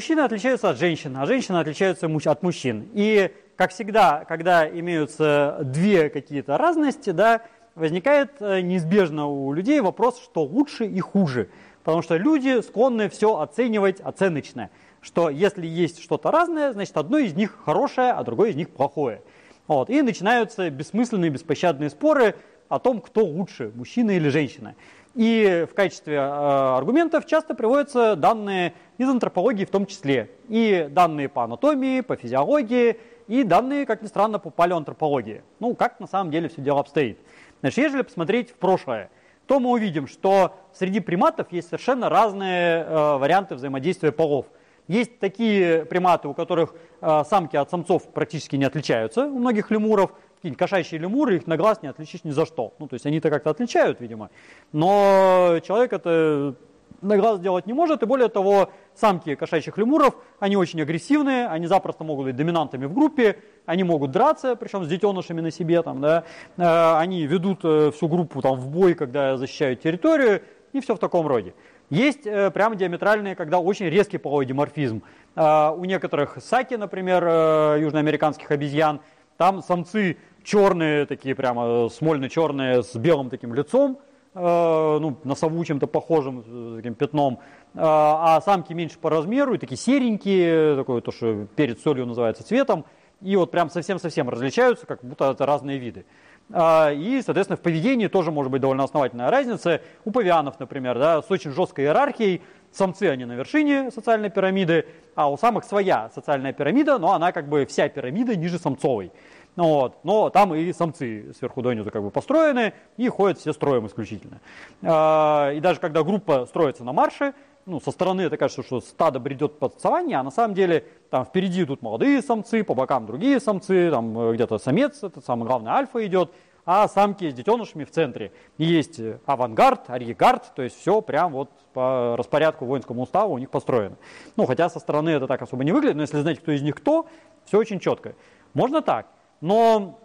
мужчины отличаются от женщин, а женщины отличаются от мужчин. И, как всегда, когда имеются две какие-то разности, да, возникает э, неизбежно у людей вопрос, что лучше и хуже. Потому что люди склонны все оценивать оценочно. Что если есть что-то разное, значит одно из них хорошее, а другое из них плохое. Вот. И начинаются бессмысленные, беспощадные споры о том, кто лучше, мужчина или женщина. И в качестве э, аргументов часто приводятся данные из антропологии в том числе. И данные по анатомии, по физиологии, и данные, как ни странно, по палеоантропологии. Ну, как на самом деле все дело обстоит. Значит, если посмотреть в прошлое, то мы увидим, что среди приматов есть совершенно разные э, варианты взаимодействия полов. Есть такие приматы, у которых э, самки от самцов практически не отличаются, у многих лемуров, какие-нибудь кошачьи лемуры, их на глаз не отличишь ни за что. Ну, то есть они-то как-то отличают, видимо. Но человек это на глаз делать не может, и более того, самки кошачьих лемуров, они очень агрессивные, они запросто могут быть доминантами в группе, они могут драться, причем с детенышами на себе, там, да, э, они ведут э, всю группу там, в бой, когда защищают территорию, и все в таком роде. Есть э, прямо диаметральные, когда очень резкий половой диморфизм. У некоторых саки, например, южноамериканских обезьян, там самцы черные, такие прямо смольно-черные, с белым таким лицом, ну, носову чем-то похожим таким пятном, а самки меньше по размеру, и такие серенькие, такое то, что перед солью называется цветом, и вот прям совсем-совсем различаются, как будто это разные виды. И, соответственно, в поведении тоже может быть довольно основательная разница. У павианов, например, да, с очень жесткой иерархией, самцы они на вершине социальной пирамиды, а у самых своя социальная пирамида, но она как бы вся пирамида ниже самцовой. Ну, вот. Но там и самцы сверху донизу как бы построены, и ходят все строем исключительно. А, и даже когда группа строится на марше, ну, со стороны это кажется, что стадо бредет под саванне, а на самом деле там впереди идут молодые самцы, по бокам другие самцы, там э, где-то самец, это самый главный альфа идет, а самки с детенышами в центре. Есть авангард, арьегард, то есть все прям вот по распорядку воинскому уставу у них построено. Ну, хотя со стороны это так особо не выглядит, но если знаете, кто из них кто, все очень четко. Можно так, но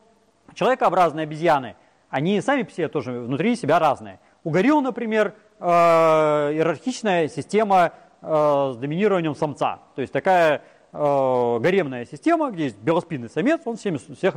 человекообразные обезьяны, они сами все тоже внутри себя разные. У горилл, например, э, иерархичная система э, с доминированием самца. То есть такая э, гаремная система, где есть белоспинный самец, он всеми, всех,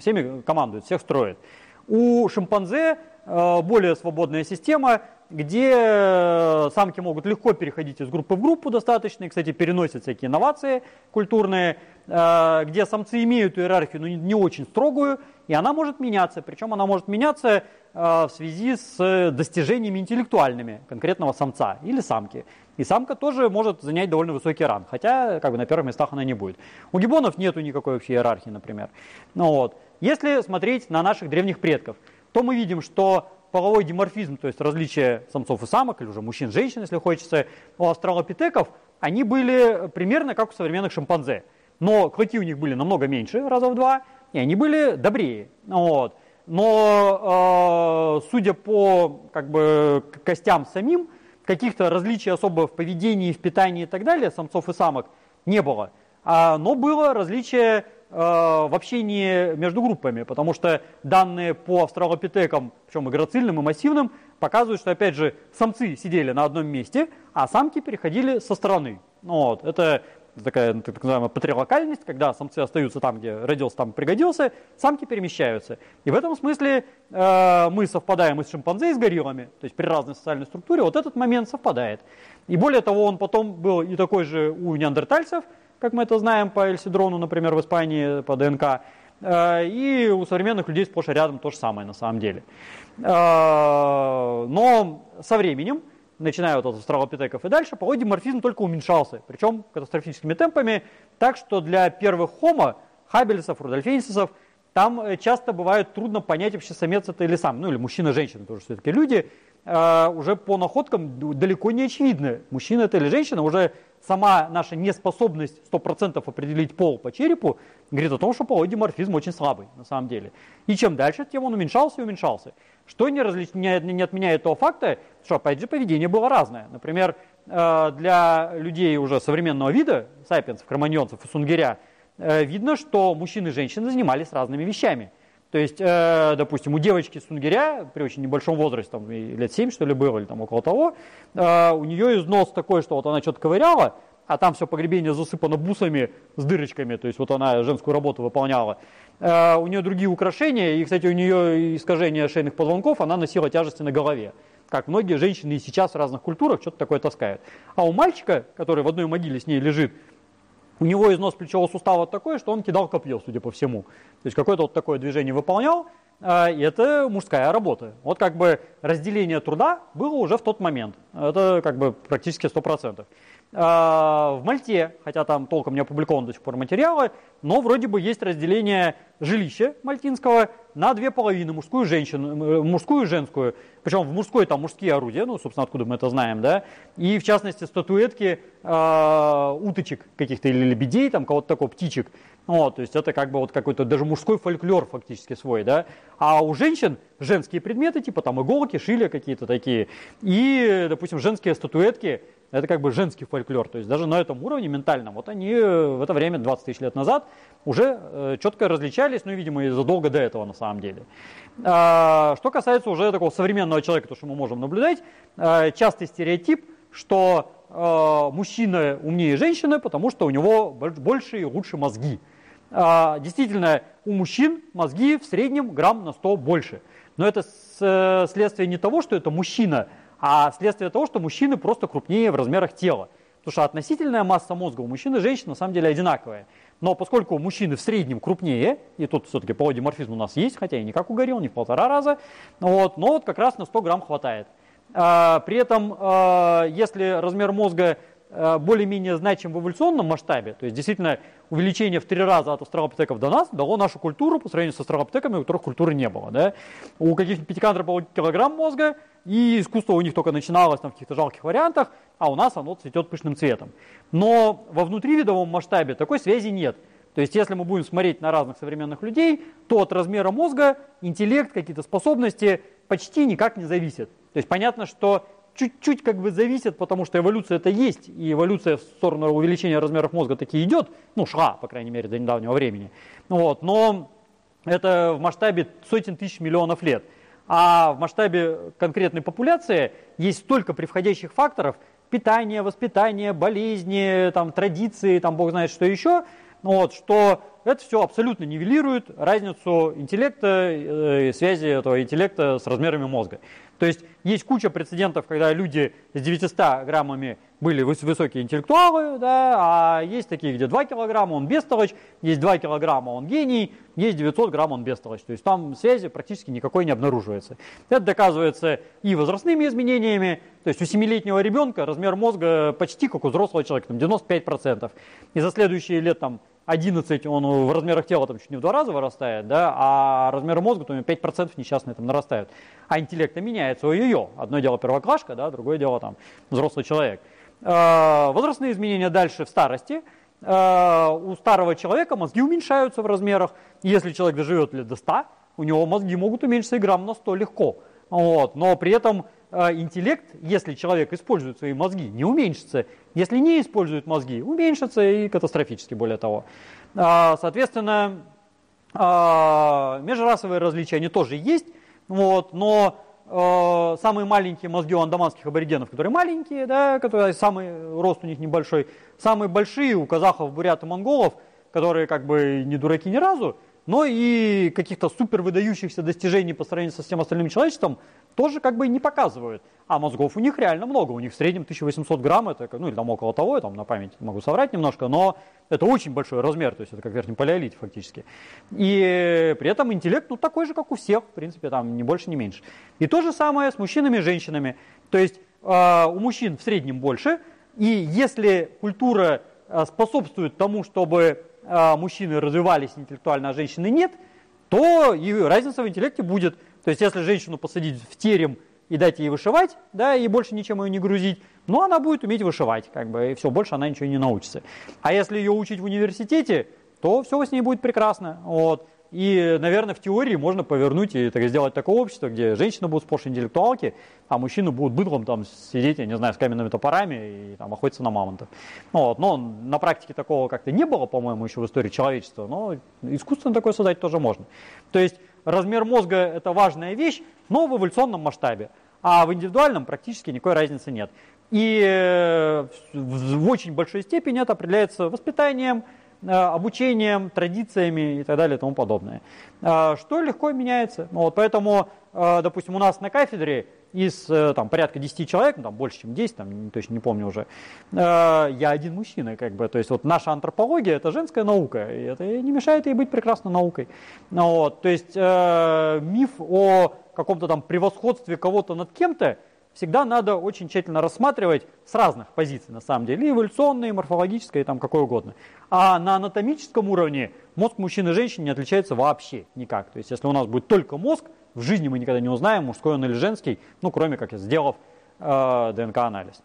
всеми командует, всех строит. У шимпанзе более свободная система, где э, самки могут легко переходить из группы в группу достаточно, и, кстати, переносят всякие инновации культурные, э, где самцы имеют иерархию, но не очень строгую, и она может меняться. Причем она может меняться э, в связи с достижениями интеллектуальными конкретного самца или самки. И самка тоже может занять довольно высокий ранг, хотя как бы на первых местах она не будет. У гибонов нету никакой вообще иерархии, например. Ну, вот. Если смотреть на наших древних предков, то мы видим, что половой диморфизм, то есть различие самцов и самок, или уже мужчин и женщин, если хочется, у австралопитеков, они были примерно как у современных шимпанзе. Но клыки у них были намного меньше, раза в два, и они были добрее. Вот. Но э, судя по как бы, костям самим, каких-то различий особо в поведении, в питании и так далее самцов и самок не было. А, но было различие в общении между группами, потому что данные по австралопитекам, причем и грацильным, и массивным, показывают, что, опять же, самцы сидели на одном месте, а самки переходили со стороны. Ну вот. Это такая ну, так называемая патрилокальность, когда самцы остаются там, где родился, там пригодился, самки перемещаются. И в этом смысле э, мы совпадаем и с шимпанзе, и с гориллами, то есть при разной социальной структуре вот этот момент совпадает. И более того, он потом был и такой же у неандертальцев, как мы это знаем по Эльсидрону, например, в Испании по ДНК, э, и у современных людей сплошь и рядом то же самое на самом деле. Э, но со временем начиная вот от австралопитеков и дальше, половой диморфизм только уменьшался, причем катастрофическими темпами, так что для первых хомо, хабелисов, рудольфенсисов, там э, часто бывает трудно понять вообще самец это или сам, ну или мужчина, женщина тоже все-таки люди, уже по находкам далеко не очевидно, мужчина это или женщина, уже сама наша неспособность 100% определить пол по черепу говорит о том, что половой диморфизм очень слабый на самом деле. И чем дальше, тем он уменьшался и уменьшался. Что не, различ... не, не отменяет того факта, что, опять же, поведение было разное. Например, э, для людей уже современного вида, сапиенсов, кроманьонцев и сунгиря, э, видно, что мужчины и женщины занимались разными вещами. То есть, э, допустим, у девочки сунгиря при очень небольшом возрасте, там, лет 7 что ли было, или там около того, у нее износ такой, что вот она что-то ковыряла, а там все погребение засыпано бусами с дырочками, то есть вот она женскую работу выполняла. Э, у нее другие украшения, и, кстати, у нее искажение шейных позвонков, она носила тяжести на голове. Как многие женщины и сейчас в разных культурах что-то такое таскают. А у мальчика, который в одной могиле с ней лежит, у него износ плечевого сустава такой, что он кидал копье, судя по всему. То есть какое-то вот такое движение выполнял, э, и это мужская работа. Вот как бы разделение труда было уже в тот момент. Это как бы практически 100%. А, в Мальте, хотя там толком не опубликованы до сих пор материалы, но вроде бы есть разделение жилища мальтинского на две половины, мужскую женщину, мужскую и женскую. Причем в мужской там мужские орудия, ну, собственно, откуда мы это знаем, да, и в частности статуэтки э, уточек каких-то или лебедей, там кого-то такого, птичек. Вот, то есть это как бы вот какой-то даже мужской фольклор фактически свой, да. А у женщин женские предметы, типа там иголки, шили какие-то такие. И, допустим, женские статуэтки, это как бы женский фольклор. То есть даже на этом уровне ментальном, вот они в это время, 20 тысяч лет назад, уже э, четко различались, ну, видимо, и задолго до этого на самом деле. А, что касается уже такого современного человека, то, что мы можем наблюдать, э, частый стереотип, что э, мужчина умнее женщины, потому что у него больше и лучше мозги. А, действительно, у мужчин мозги в среднем грамм на 100 больше. Но это следствие не того, что это мужчина – а следствие того, что мужчины просто крупнее в размерах тела. Потому что относительная масса мозга у мужчин и женщин на самом деле одинаковая. Но поскольку мужчины в среднем крупнее, и тут все-таки полудиморфизм у нас есть, хотя и не как у горилл, не в полтора раза, вот, но вот как раз на 100 грамм хватает. А, при этом, а, если размер мозга более-менее значим в эволюционном масштабе, то есть действительно увеличение в три раза от австралопитеков до нас дало нашу культуру по сравнению с австралопитеками, у которых культуры не было. Да? У каких-нибудь пятикантропов килограмм мозга – и искусство у них только начиналось там, в каких-то жалких вариантах, а у нас оно цветет пышным цветом. Но во внутривидовом масштабе такой связи нет. То есть если мы будем смотреть на разных современных людей, то от размера мозга интеллект, какие-то способности почти никак не зависят. То есть понятно, что чуть-чуть как бы зависит, потому что эволюция это есть, и эволюция в сторону увеличения размеров мозга таки идет, ну шла, по крайней мере, до недавнего времени. Вот, но это в масштабе сотен тысяч миллионов лет а в масштабе конкретной популяции есть столько превходящих факторов, питание, воспитание, болезни, там, традиции, там, бог знает что еще, вот, что это все абсолютно нивелирует разницу интеллекта, э, связи этого интеллекта с размерами мозга. То есть есть куча прецедентов, когда люди с 900 граммами были высокие интеллектуалы, да, а есть такие, где 2 килограмма, он бестолочь, есть 2 килограмма, он гений, есть 900 грамм, он бестолочь. То есть там связи практически никакой не обнаруживается. Это доказывается и возрастными изменениями, то есть у 7-летнего ребенка размер мозга почти как у взрослого человека, там 95%. И за следующие лет там 11 он в размерах тела там чуть не в два раза вырастает, да, а размер мозга то него 5% несчастные там нарастают. А интеллект меняется, ой-ой-ой. Одно дело первоклашка, да, другое дело там взрослый человек. А, возрастные изменения дальше в старости. А, у старого человека мозги уменьшаются в размерах. Если человек доживет лет до 100, у него мозги могут уменьшиться и грамм на 100 легко. Вот. Но при этом а, интеллект, если человек использует свои мозги, не уменьшится. Если не использует мозги, уменьшится и катастрофически более того. Соответственно, межрасовые различия они тоже есть, вот, но Э, самые маленькие мозги у андаманских аборигенов, которые маленькие, да, которые самый рост у них небольшой, самые большие у казахов, бурят и монголов, которые как бы не дураки ни разу, но и каких-то супер выдающихся достижений по сравнению со всем остальным человечеством тоже как бы не показывают. А мозгов у них реально много, у них в среднем 1800 грамм, это, ну или там около того, я там на память могу соврать немножко, но это очень большой размер, то есть это как верхний палеолит фактически. И при этом интеллект ну такой же, как у всех, в принципе, там не больше, не меньше. И то же самое с мужчинами и женщинами. То есть э, у мужчин в среднем больше, и если культура э, способствует тому, чтобы а, мужчины развивались интеллектуально, а женщины нет, то и разница в интеллекте будет. То есть если женщину посадить в терем и дать ей вышивать, да, и больше ничем ее не грузить, но она будет уметь вышивать, как бы, и все, больше она ничего не научится. А если ее учить в университете, то все с ней будет прекрасно. Вот. И, наверное, в теории можно повернуть и так, сделать такое общество, где женщины будут сплошь интеллектуалки, а мужчины будут быдлом там сидеть, я не знаю, с каменными топорами и там, охотиться на мамонтов. Ну, вот. Но на практике такого как-то не было, по-моему, еще в истории человечества, но искусственно такое создать тоже можно. То есть размер мозга – это важная вещь, но в эволюционном масштабе, а в индивидуальном практически никакой разницы нет. И э, в очень большой степени это определяется воспитанием, обучением, традициями и так далее и тому подобное. Что легко меняется. Ну вот поэтому, допустим, у нас на кафедре из там, порядка 10 человек, ну, там больше, чем 10, там, точно не помню уже, я один мужчина, как бы, то есть вот наша антропология это женская наука, и это не мешает ей быть прекрасной наукой. Ну вот, то есть миф о каком-то там превосходстве кого-то над кем-то, всегда надо очень тщательно рассматривать с разных позиций, на самом деле, эволюционной, морфологической, там какой угодно. А на анатомическом уровне мозг мужчин и женщин не отличается вообще никак. То есть, если у нас будет только мозг, в жизни мы никогда не узнаем, мужской он или женский, ну, кроме как сделав э, ДНК-анализ.